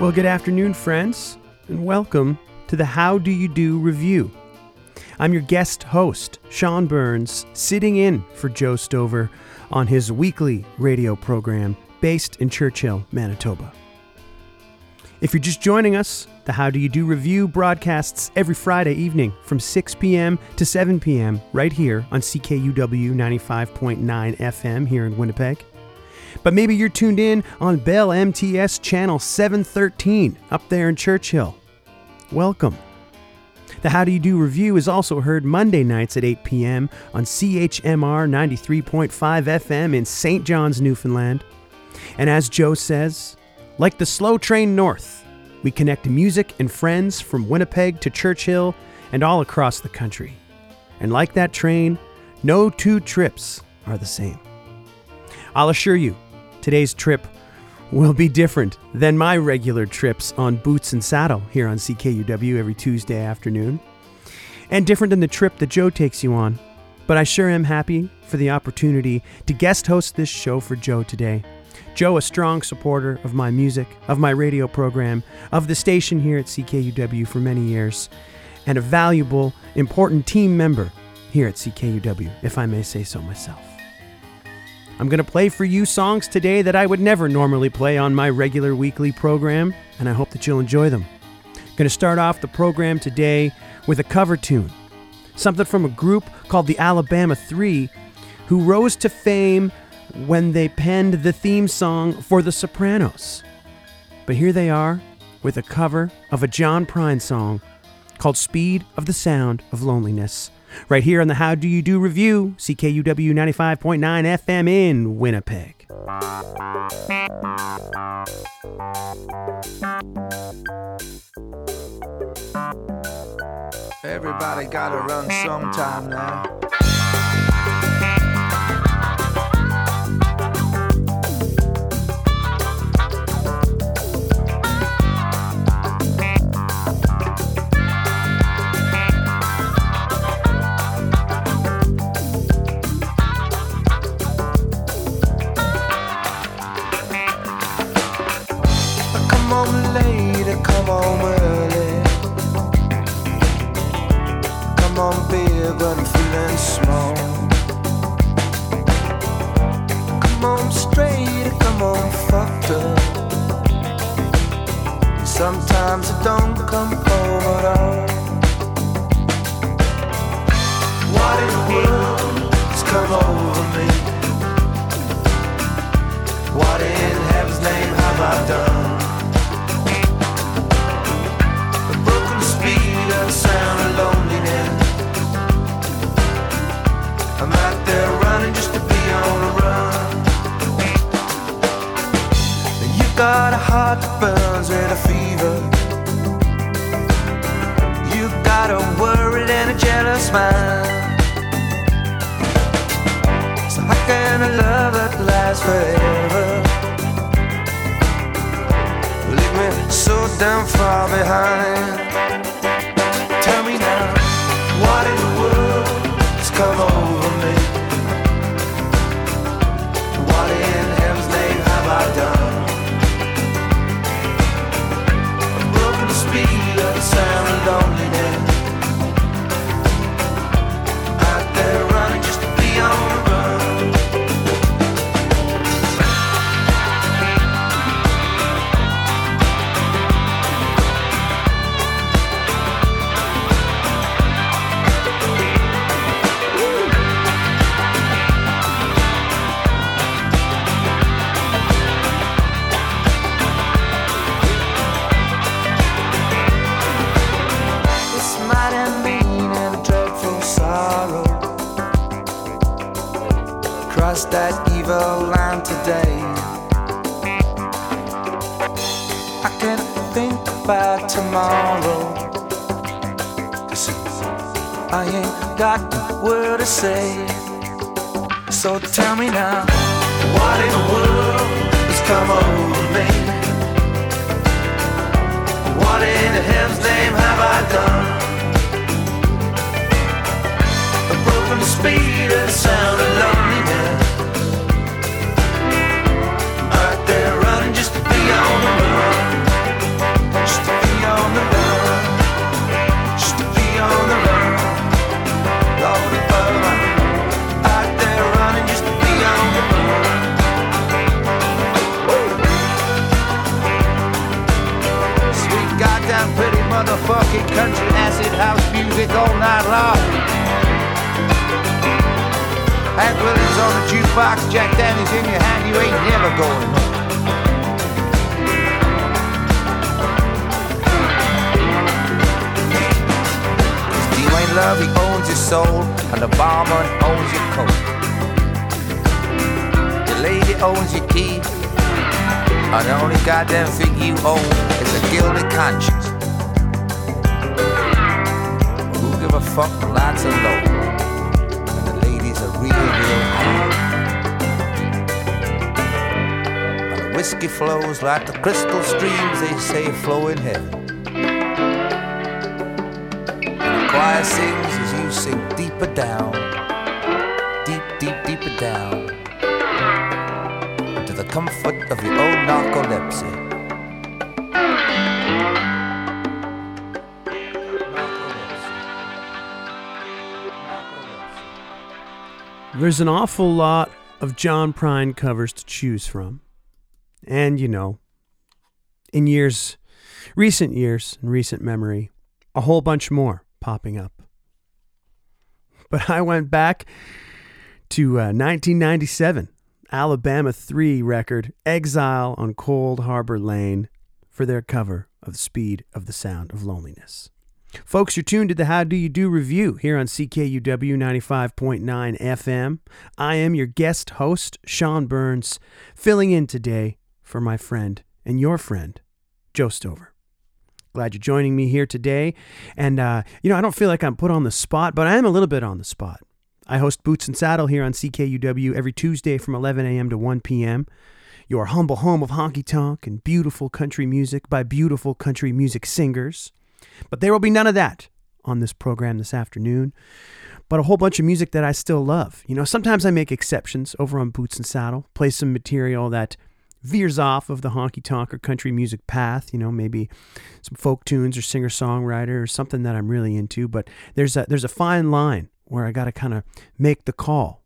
Well, good afternoon, friends, and welcome to the How Do You Do Revue. I'm your guest host, Sean Burns, sitting in for Joe Stover on his weekly radio program based in Churchill, Manitoba. If you're just joining us, the How Do You Do Revue broadcasts every Friday evening from 6 p.m. to 7 p.m. right here on CKUW 95.9 FM here in Winnipeg. But maybe you're tuned in on Bell MTS channel 713 up there in Churchill. Welcome. The How Do You Do Revue is also heard Monday nights at 8 p.m. on CHMR 93.5 FM in St. John's, Newfoundland. And as Joe says, like the slow train north, we connect music and friends from Winnipeg to Churchill and all across the country. And like that train, no two trips are the same. I'll assure you, today's trip will be different than my regular trips on Boots and Saddle here on CKUW every Tuesday afternoon, and different than the trip that Joe takes you on. But I sure am happy for the opportunity to guest host this show for Joe today. Joe, a strong supporter of my music, of my radio program, of the station here at CKUW for many years, and a valuable, important team member here at CKUW, if I may say so myself. I'm going to play for you songs today that I would never normally play on my regular weekly program, and I hope that you'll enjoy them. I'm Going to start off the program today with a cover tune, something from a group called the Alabama Three, who rose to fame when they penned the theme song for The Sopranos. But here they are with a cover of a John Prine song called Speed of the Sound of Loneliness. Right here on the How Do You Do Revue, CKUW 95.9 FM in Winnipeg. Everybody gotta run sometime now. Come on fucked up. Sometimes it don't come home at all. What in the world has come over me? What in heaven's name have I done? The broken speed and sound of loneliness. I'm out there running just to be on the run. Got a heart that burns with a fever. You got a worried and a jealous mind. So how can a love that lasts forever leave me so damn far behind? The jukebox, Jack Daniels in your hand, you ain't never going home. Dwayne Love, he owns your soul, and the barman owns your coat. The lady owns your teeth, and the only goddamn thing you own is a guilty conscience. Who give a fuck? Lots of low. And the ladies are real, whiskey flows like the crystal streams they say flow in heaven. And the choir sings as you sink deeper down, deep, deep, deeper down, into the comfort of your own narcolepsy. There's an awful lot of John Prine covers to choose from. And, you know, in years, recent years, in recent memory, a whole bunch more popping up. But I went back to uh, 1997, Alabama 3 record, Exile on Coldharbour Lane, for their cover of The Speed of the Sound of Loneliness. Folks, you're tuned to the How Do You Do Revue here on CKUW 95.9 FM. I am your guest host, Sean Burns, filling in today for my friend and your friend, Joe Stover. Glad you're joining me here today. And, uh, you know, I don't feel like I'm put on the spot, but I am a little bit on the spot. I host Boots and Saddle here on CKUW every Tuesday from 11 a.m. to 1 p.m. Your humble home of honky tonk and beautiful country music by beautiful country music singers. But there will be none of that on this program this afternoon. But a whole bunch of music that I still love. You know, sometimes I make exceptions over on Boots and Saddle, play some material that veers off of the honky tonk or country music path, you know, maybe some folk tunes or singer songwriter or something that I'm really into. But there's a, there's a fine line where I got to kind of make the call.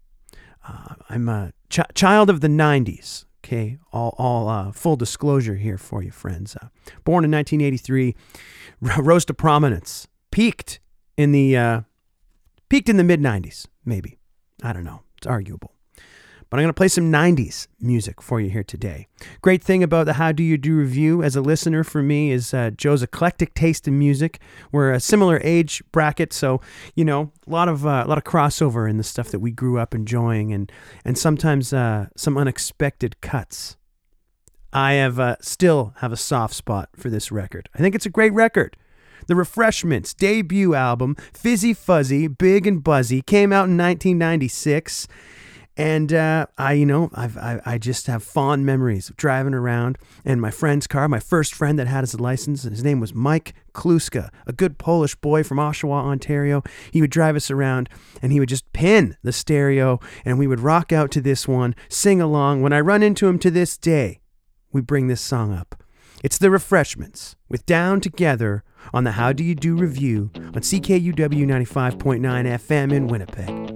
Uh, I'm a ch- child of the 90s. Okay, all, all uh, full disclosure here for you, friends. Uh, born in 1983, rose to prominence, peaked in the uh, peaked in the mid 90s, maybe. I don't know. It's arguable. But I'm going to play some 90s music for you here today. Great thing about the How Do You Do Revue as a listener for me is uh, Joe's eclectic taste in music. We're a similar age bracket, so you know a lot of uh, a lot of crossover in the stuff that we grew up enjoying, and and sometimes uh, some unexpected cuts. I have uh, still have a soft spot for this record. I think it's a great record. The Refreshments debut album, Fizzy Fuzzy, Big and Buzzy, came out in 1996. And uh, I, you know, I've, I, I just have fond memories of driving around in my friend's car. My first friend that had his license, his name was Mike Kluska, a good Polish boy from Oshawa, Ontario. He would drive us around, and he would just pin the stereo, and we would rock out to this one, sing along. When I run into him to this day, we bring this song up. It's the Refreshments with Down Together on the How Do You Do Revue on CKUW 95.9 FM in Winnipeg.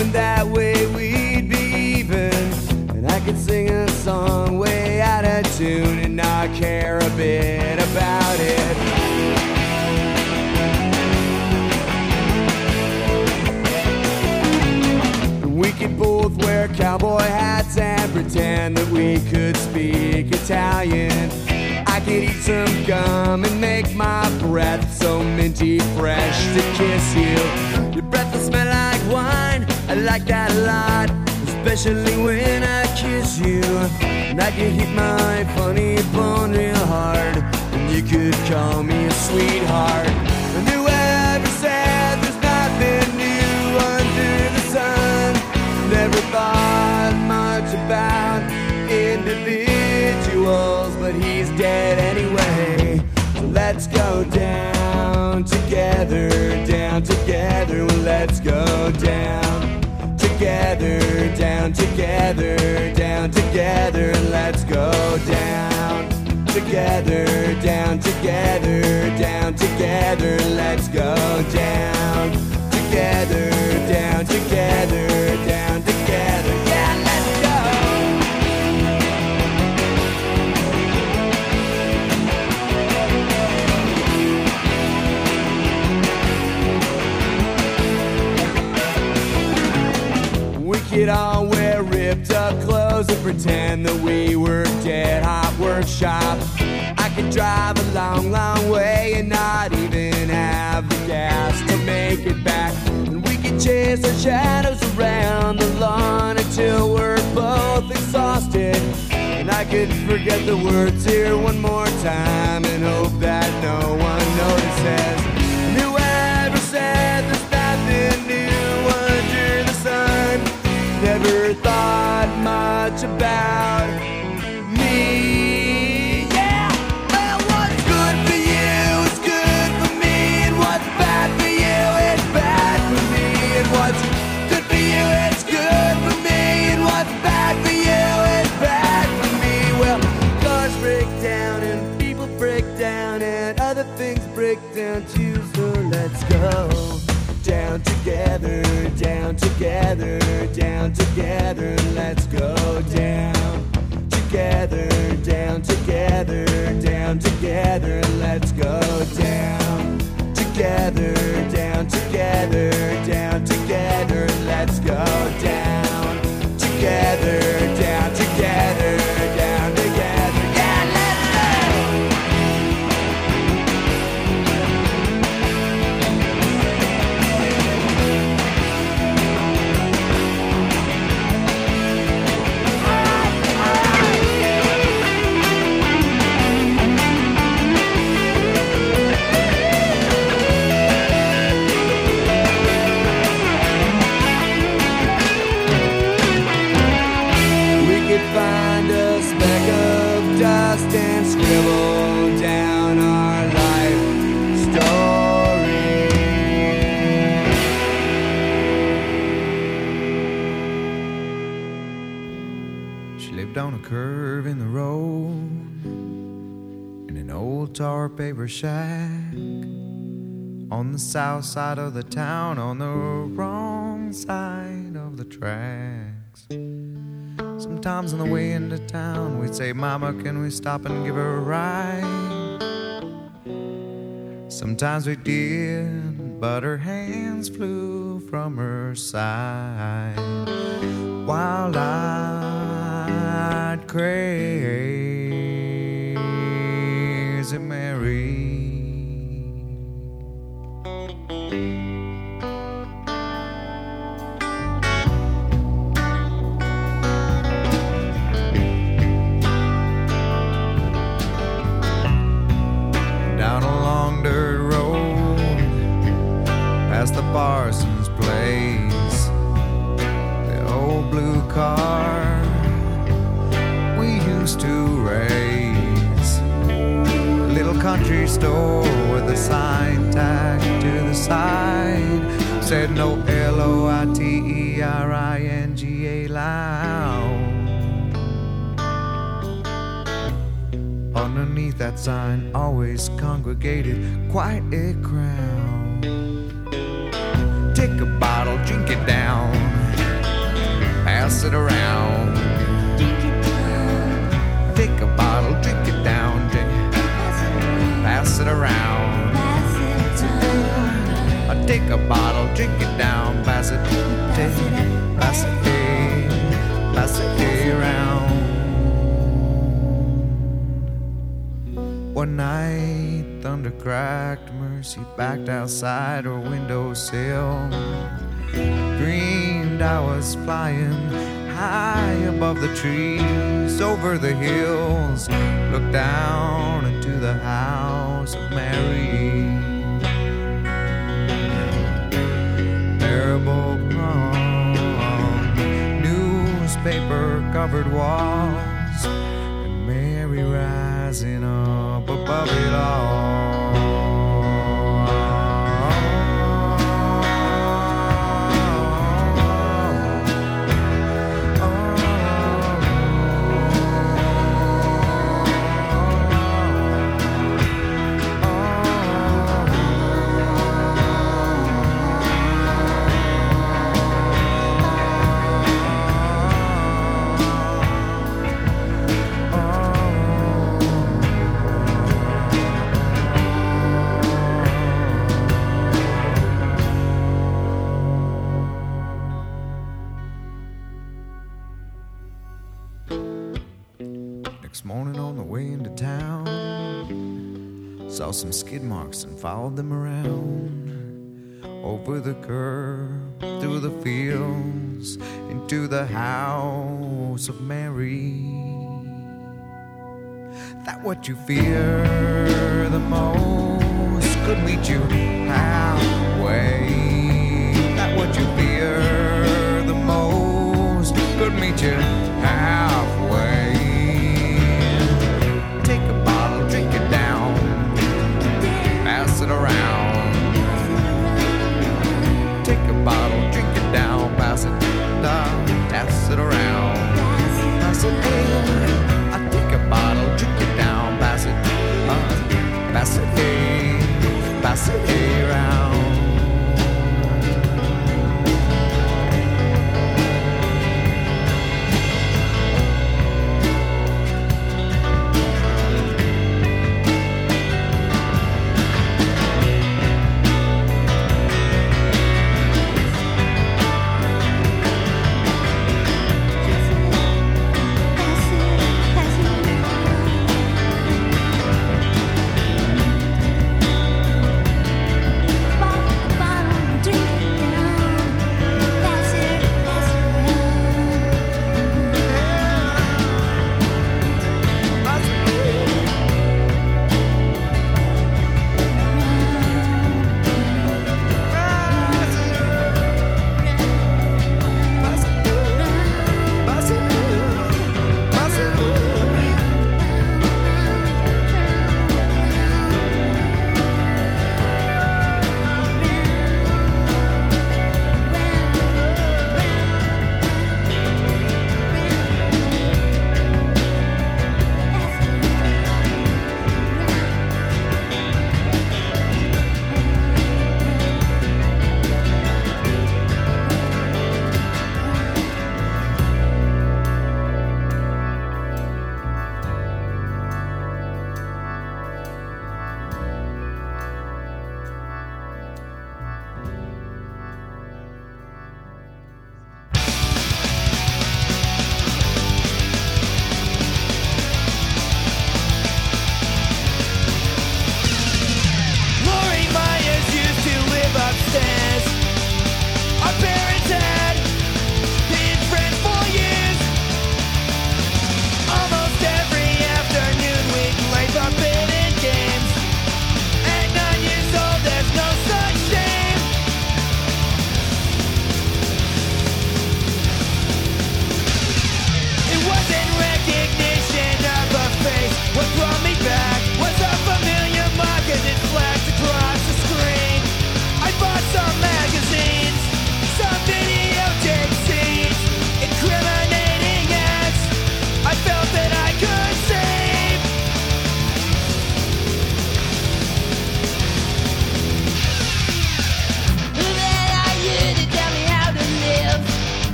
And that way we'd be even. And I could sing a song way out of tune and not care a bit about it. We could both wear cowboy hats and pretend that we could speak Italian. I could eat some gum and make my breath so minty fresh to kiss you. I like that a lot, especially when I kiss you. Now you hit my funny bone real hard, and you could call me a sweetheart. And whoever said there's nothing new under the sun, never thought much about individuals, but he's dead anyway. So let's go down together, down together, well, let's go down together, down together, down together. Let's go down together, down together, down together. Let's go down Could all wear ripped up clothes and pretend that we were dead hot workshop. I could drive a long, long way and not even have the gas to make it back. And we could chase our shadows around the lawn until we're both exhausted. And I could forget the words here one more time and hope that no one notices. Never thought down together, down together. Let's go down together, down together, down together. Let's go down together, down together, paper shack on the south side of the town, on the wrong side of the tracks. Sometimes on the way into town, we'd say, Mama, can we stop and give her a ride? Sometimes we did, but her hands flew from her side while I'd crazy Parsons place the old blue car we used to race. A little country store with a sign tacked to the side said no L O I T E R I N G A lounge. Underneath that sign always congregated quite a crowd. Take a bottle, drink it down, pass it around. Take a bottle, drink it down, drink, pass it around. I take a bottle, drink it down, pass it, take, pass it, pass it around. One night, thunder cracked, Mercy backed outside her windowsill. Dreamed I was flying high above the trees, over the hills, looked down into the house of Mary. Marble palm, newspaper covered walls, above it all. Saw some skid marks and followed them around. Over the curb, through the fields, into the house of Mary. That what you fear the most could meet you halfway. Pass it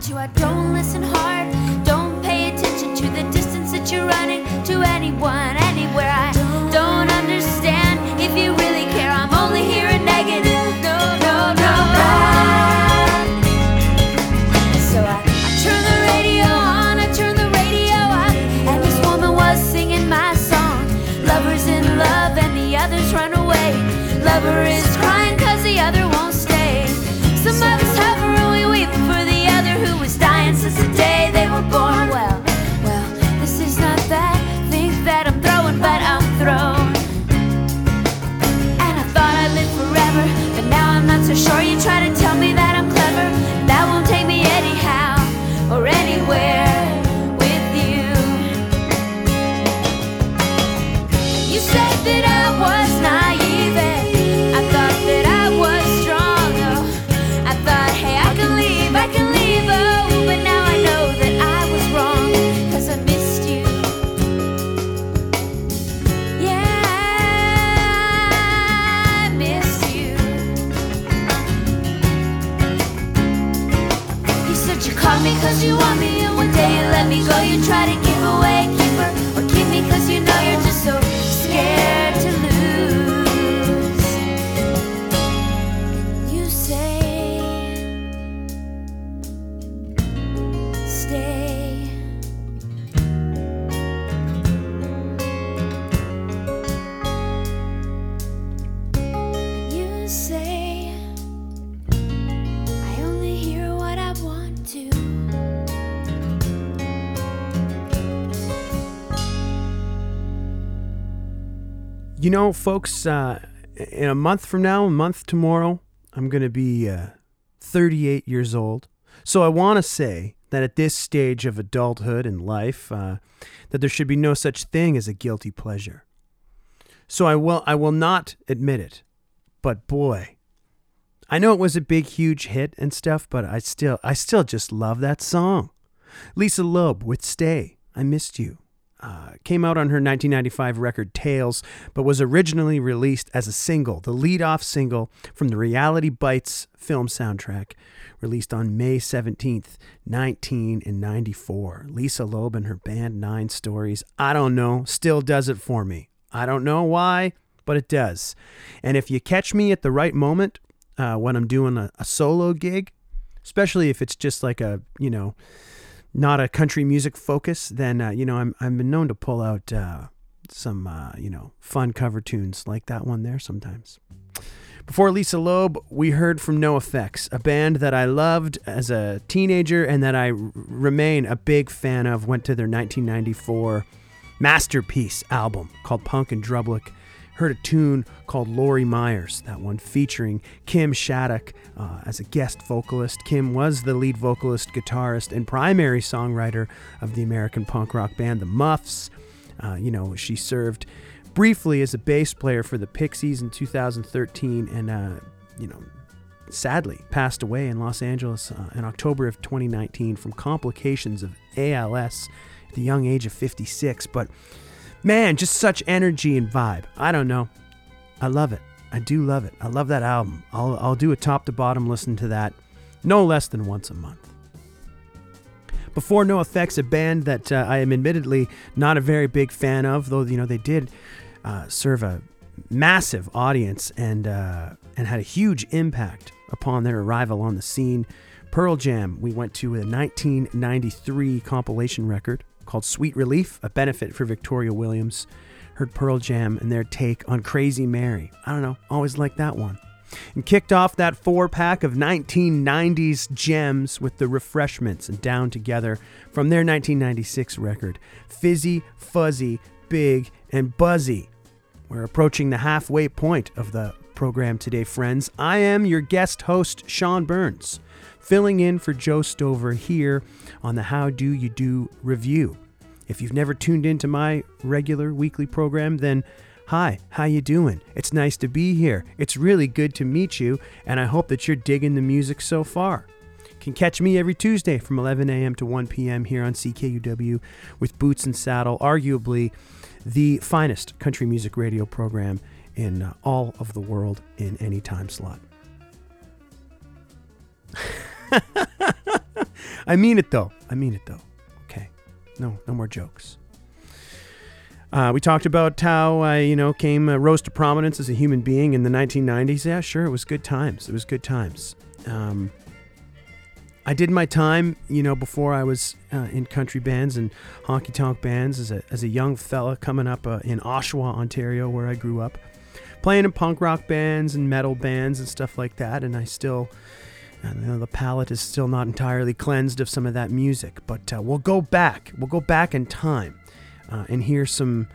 want to. I don't listen hard, don't pay attention to the distance that you're running to anyone, You know, folks, uh, in a month from now, a month tomorrow, I'm going to be uh, 38 years old. So I want to say that at this stage of adulthood and life, uh, that there should be no such thing as a guilty pleasure. So I will, I will not admit it. But boy, I know it was a big, huge hit and stuff, but I still, I still just love that song. Lisa Loeb with "Stay." I missed you uh, came out on her 1995 record Tales, but was originally released as a single, the lead-off single from the Reality Bites film soundtrack, released on May 17th, 1994. Lisa Loeb and her band Nine Stories, I don't know, still does it for me. I don't know why, but it does. And if you catch me at the right moment uh, when I'm doing a, a solo gig, especially if it's just like a, you know, not a country music focus, then uh, you know I'm I'm been known to pull out uh, some uh, you know fun cover tunes like that one there sometimes. Before Lisa Loeb, we heard from NOFX, a band that I loved as a teenager and that I r- remain a big fan of. Went to their 1994 masterpiece album called Punk in Drublic. Heard a tune called Lori Meyers, that one featuring Kim Shattuck uh, as a guest vocalist. Kim was the lead vocalist, guitarist, and primary songwriter of the American punk rock band The Muffs. Uh, you know, she served briefly as a bass player for the Pixies in 2013 and, uh, you know, sadly passed away in Los Angeles uh, in October of 2019 from complications of ALS at the young age of 56. But man, just such energy and vibe. I don't know. I love it. I do love it. I love that album. I'll, I'll do a top to bottom listen to that no less than once a month. Before NOFX, a band that uh, I am admittedly not a very big fan of, though you know they did uh, serve a massive audience and uh, and had a huge impact upon their arrival on the scene. Pearl Jam. We went to a 1993 compilation record called Sweet Relief, a benefit for Victoria Williams. Heard Pearl Jam and their take on Crazy Mary. I don't know, always liked that one. And kicked off that four pack of 1990s gems with the refreshments and Down Together from their 1996 record, Fizzy, Fuzzy, Big, and Buzzy. We're approaching the halfway point of the program today, friends. I am your guest host, Sean Burns, filling in for Joe Stover here on the How Do You Do Revue. If you've never tuned into my regular weekly program, then hi, how you doing? It's nice to be here. It's really good to meet you, and I hope that you're digging the music so far. Can catch me every Tuesday from 11 a.m. to 1 p.m. here on CKUW with Boots and Saddle, arguably the finest country music radio program in uh, all of the world in any time slot. I mean it though. I mean it though. Okay. No, no more jokes. Uh, we talked about how I, you know, came uh, rose to prominence as a human being in the 1990s. Yeah, sure, it was good times. It was good times. Um, I did my time, you know, before I was uh, in country bands and honky tonk bands as a, as a young fella coming up uh, in Oshawa, Ontario, where I grew up, playing in punk rock bands and metal bands and stuff like that. And I still, uh, you know, the palate is still not entirely cleansed of some of that music. But uh, we'll go back. We'll go back in time uh, and hear some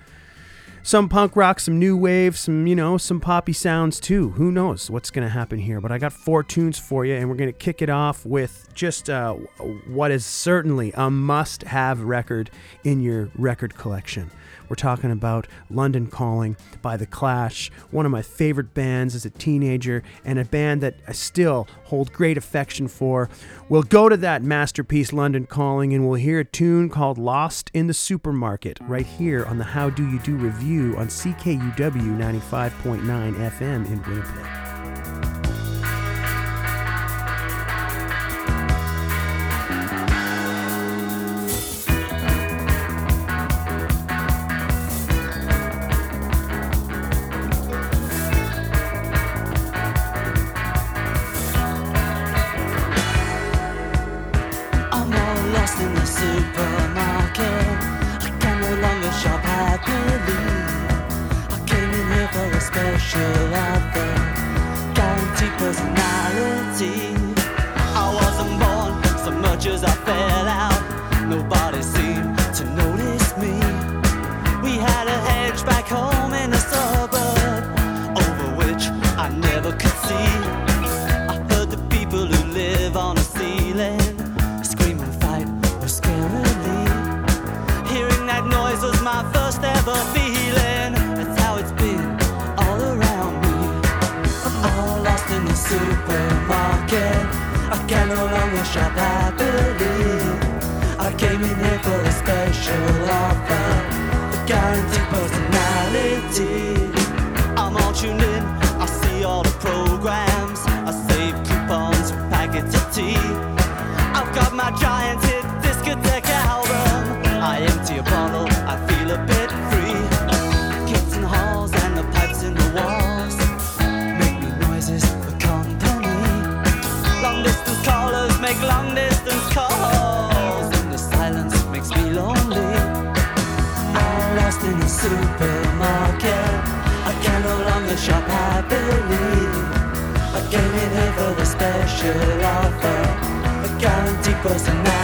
some punk rock, some new wave, some you know, some poppy sounds too. Who knows what's going to happen here? But I got four tunes for you, and we're going to kick it off with just uh, what is certainly a must-have record in your record collection. We're talking about London Calling by The Clash, one of my favorite bands as a teenager, and a band that I still hold great affection for. We'll go to that masterpiece, London Calling, and we'll hear a tune called Lost in the Supermarket right here on the How Do You Do Revue on CKUW 95.9 FM in Winnipeg. No special offer, a guaranteed personality.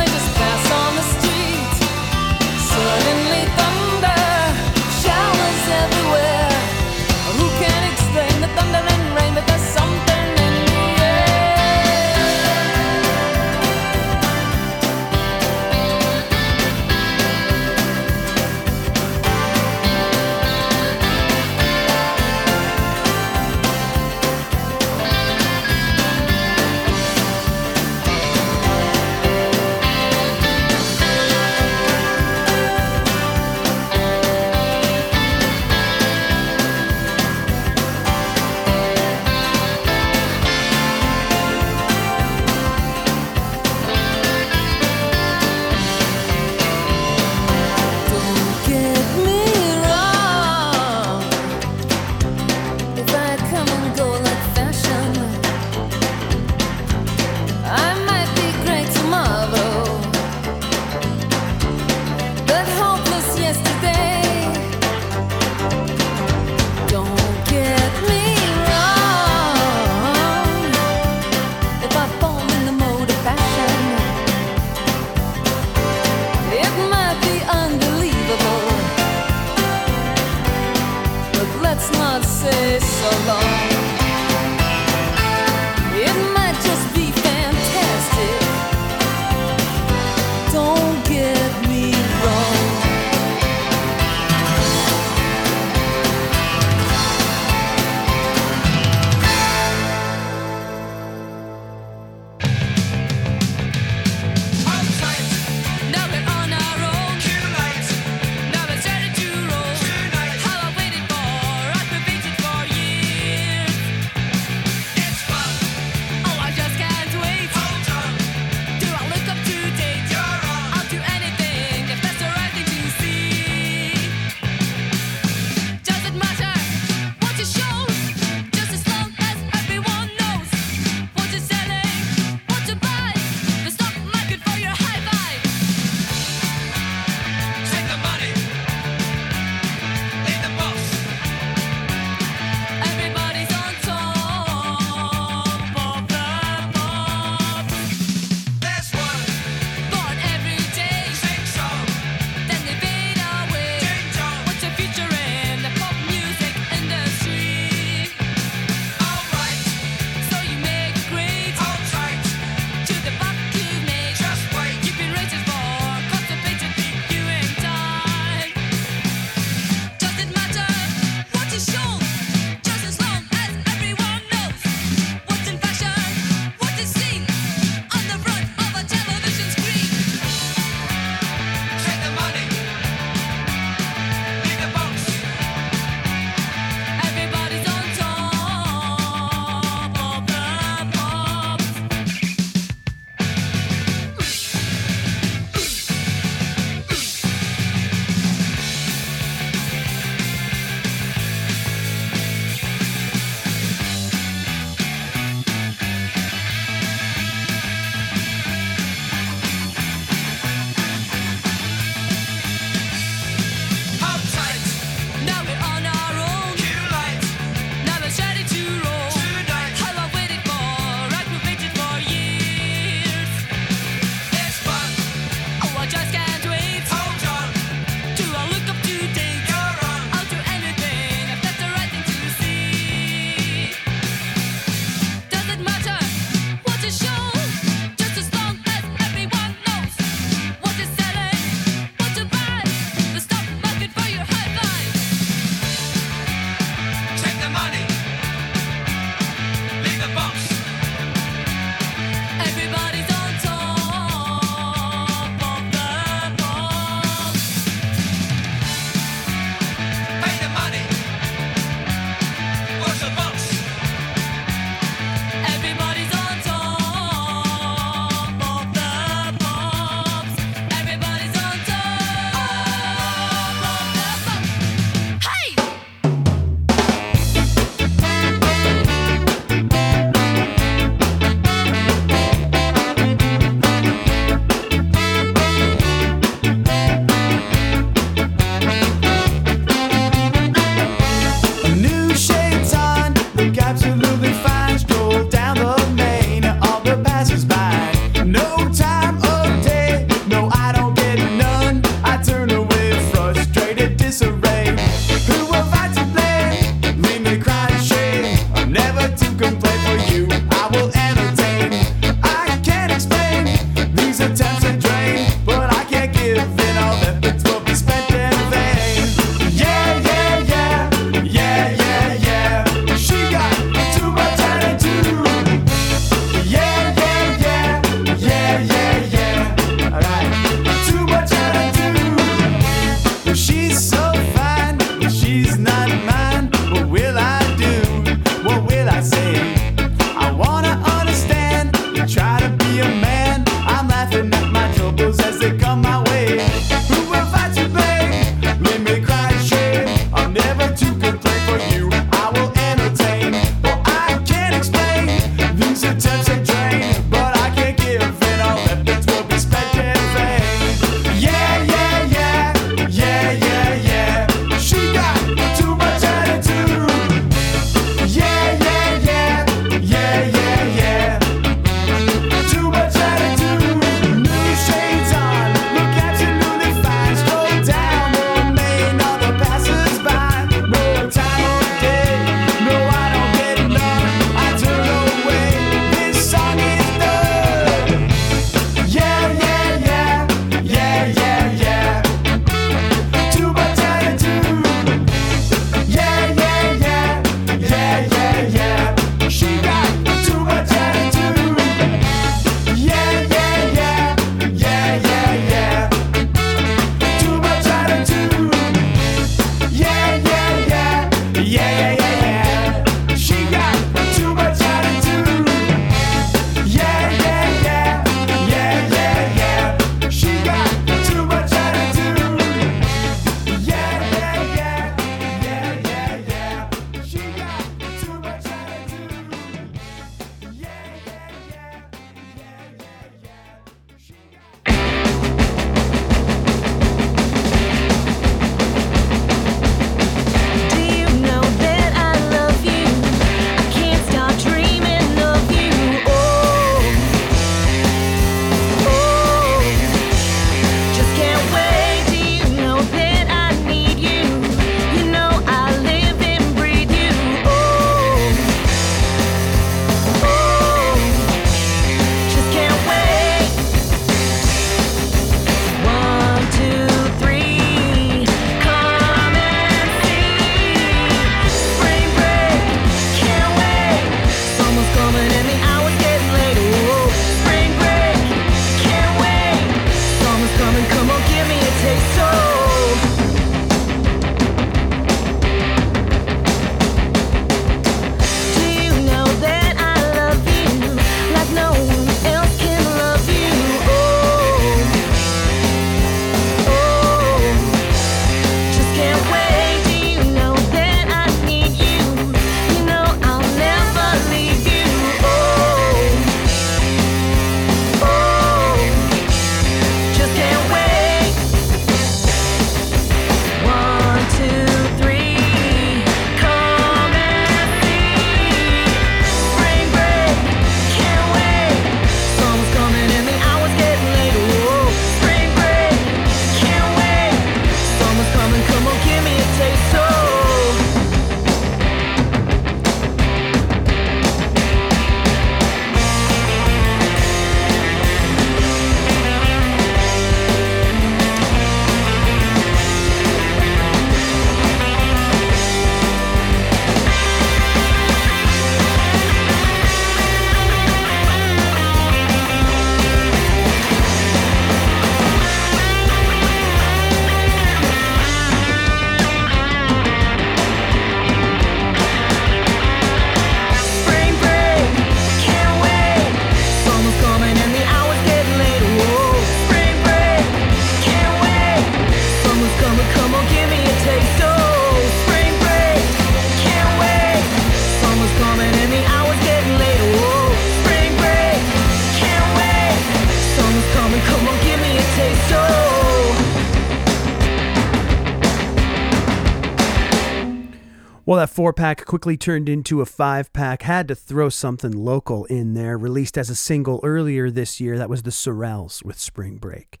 four pack quickly turned into a five pack. Had to throw something local in there, released as a single earlier this year. That was the Sorrells with Spring Break.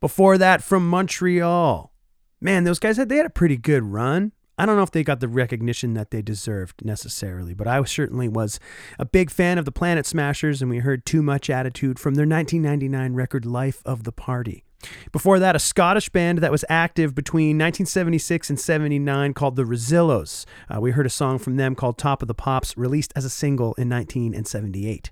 Before that, from Montreal. Man, those guys had they had a pretty good run. I don't know if they got the recognition that they deserved necessarily, but I certainly was a big fan of the Planet Smashers, and we heard too much attitude from their 1999 record Life of the Party. Before that, a Scottish band that was active between 1976 and 79 called the Rezillos. Uh, we heard a song from them called Top of the Pops, released as a single in 1978.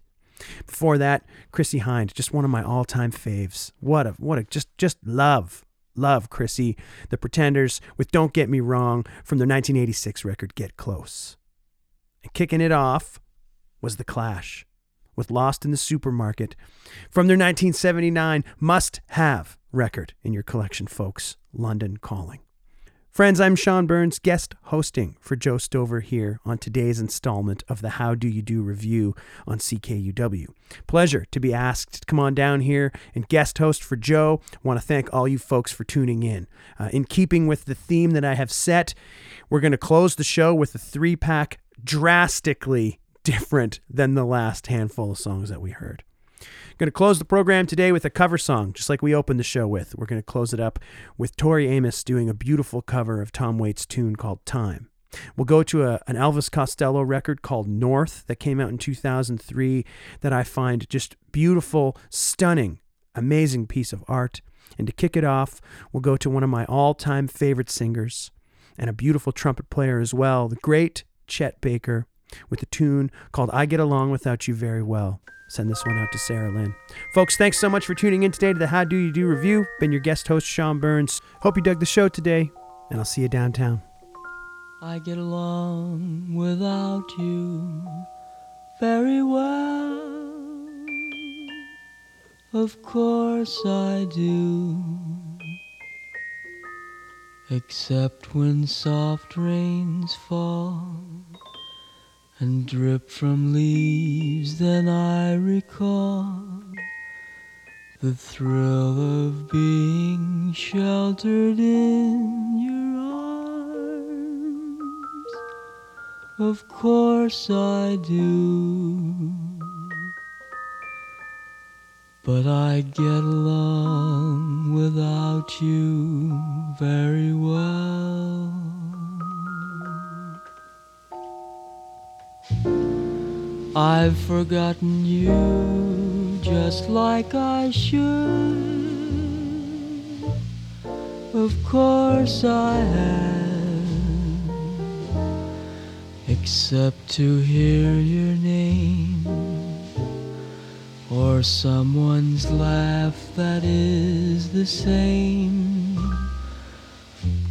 Before that, Chrissie Hynde, just one of my all-time faves. What a what a just just love. Love Chrissie, The Pretenders with Don't Get Me Wrong from their 1986 record Get Close. And kicking it off was The Clash with Lost in the Supermarket from their 1979 Must Have record in your collection, folks London Calling. Friends, I'm Sean Burns, guest hosting for Joe Stover here on today's installment of the How Do You Do Revue on CKUW. Pleasure to be asked to come on down here and guest host for Joe. want to thank all you folks for tuning in. Uh, in keeping with the theme that I have set, we're going to close the show with a three pack drastically different than the last handful of songs that we heard. Going to close the program today with a cover song, just like we opened the show with. We're going to close it up with Tori Amos doing a beautiful cover of Tom Waits' tune called Time. We'll go to a, an Elvis Costello record called North that came out in 2003 that I find just beautiful, stunning, amazing piece of art. And to kick it off, we'll go to one of my all time favorite singers and a beautiful trumpet player as well, the great Chet Baker, with a tune called I Get Along Without You Very Well send this one out to Sarah Lynn. Folks, thanks so much for tuning in today to the How Do You Do Revue. Been your guest host, Sean Burns. Hope you dug the show today, and I'll see you downtown. I get along without you very well. Of course I do. Except when soft rains fall and drip from leaves, then I recall the thrill of being sheltered in your arms. Of course I do. But I get along without you very well. I've forgotten you just like I should. Of course I have, except to hear your name or someone's laugh that is the same.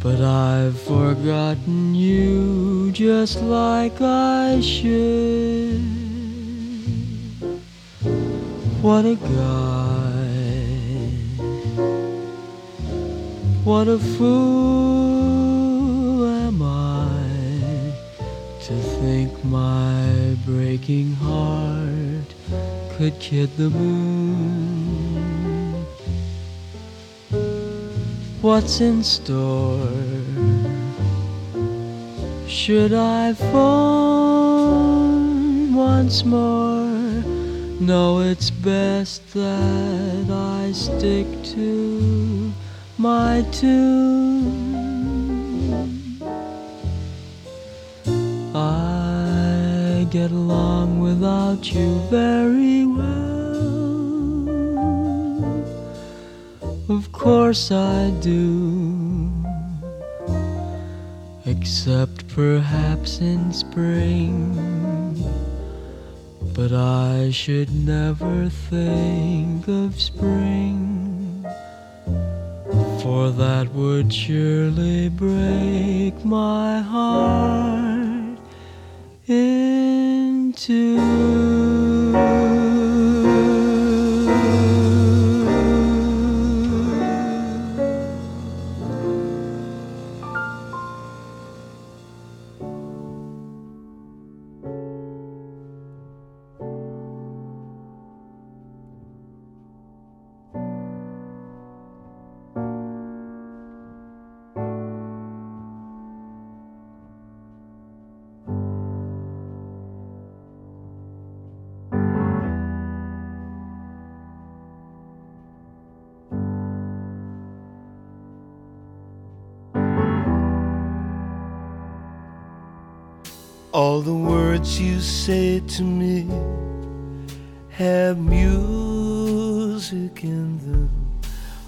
But I've forgotten you just like I should. What a guy. What a fool am I to think my breaking heart could kid the moon. What's in store? Should I phone once more? No, it's best that I stick to my tune. I get along without you very well. Of course I do. Except perhaps in spring. But I should never think of spring, for that would surely break my heart in you say to me have music in them.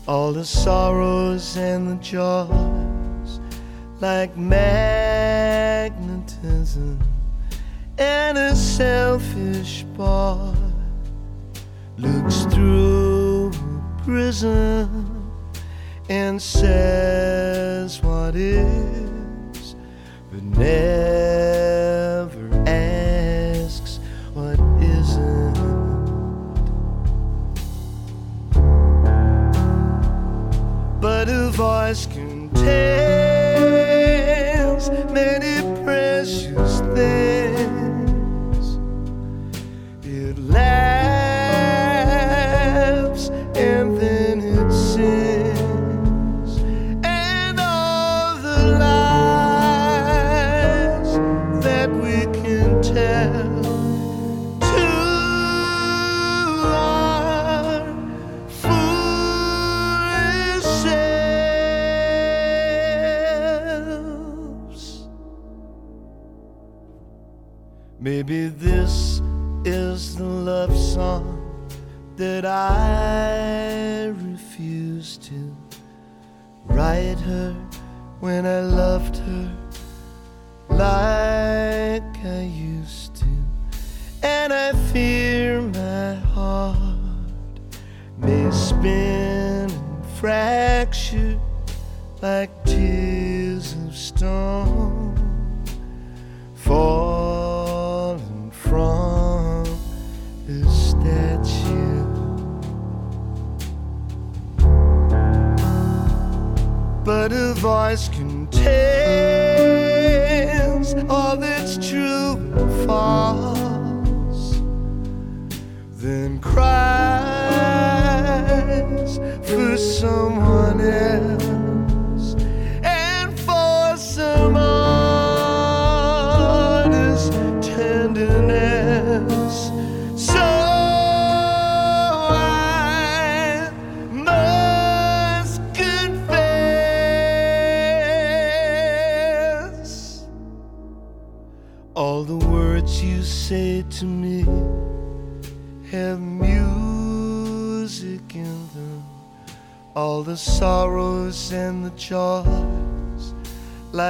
All the sorrows and the joys, like magnetism. And a selfish boy looks through a prism and says what is, but never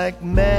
like magnetism,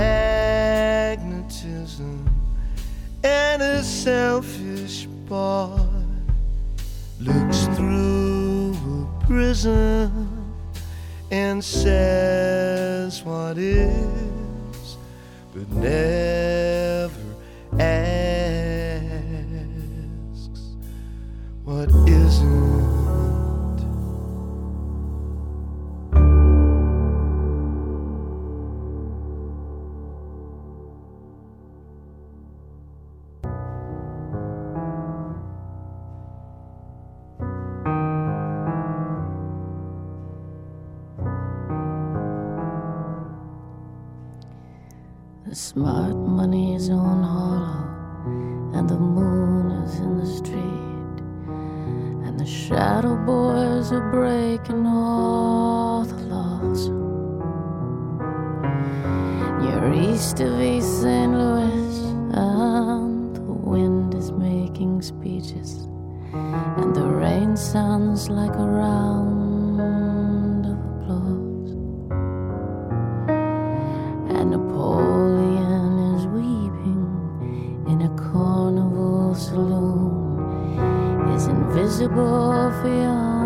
Invisible fiancee's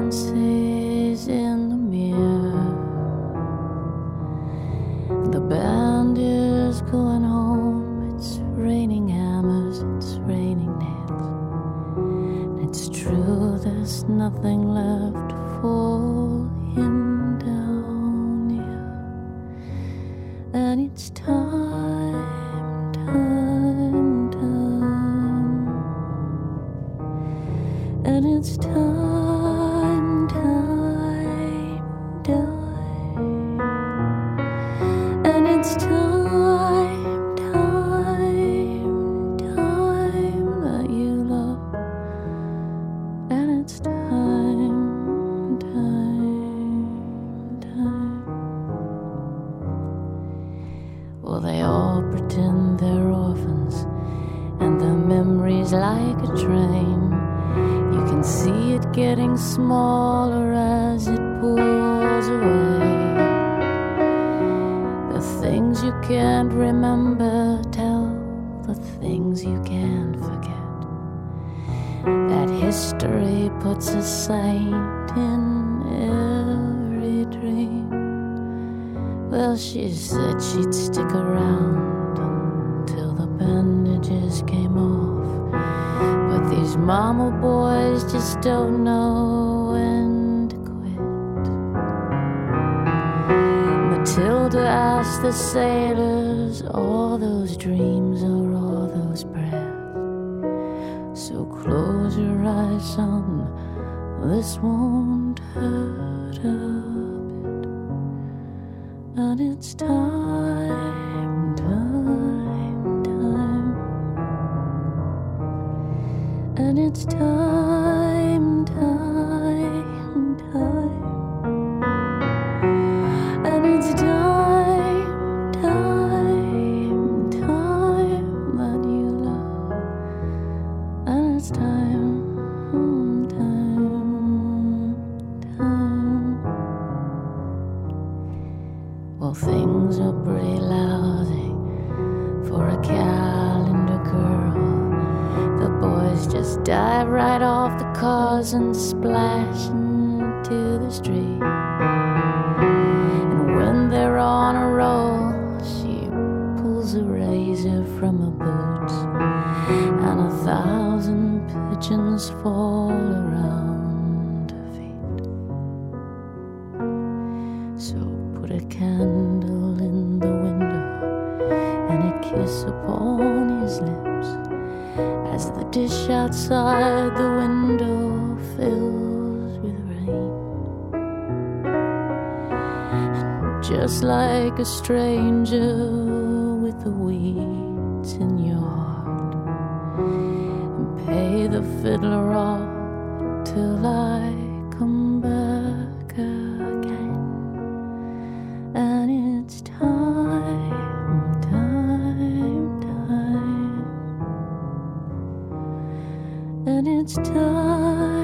Close your eyes, son, this won't hurt a bit. And it's time, time, time. And it's time. like a stranger with the weeds in your heart and pay the fiddler off till I come back again. And it's time, time, time, and it's time.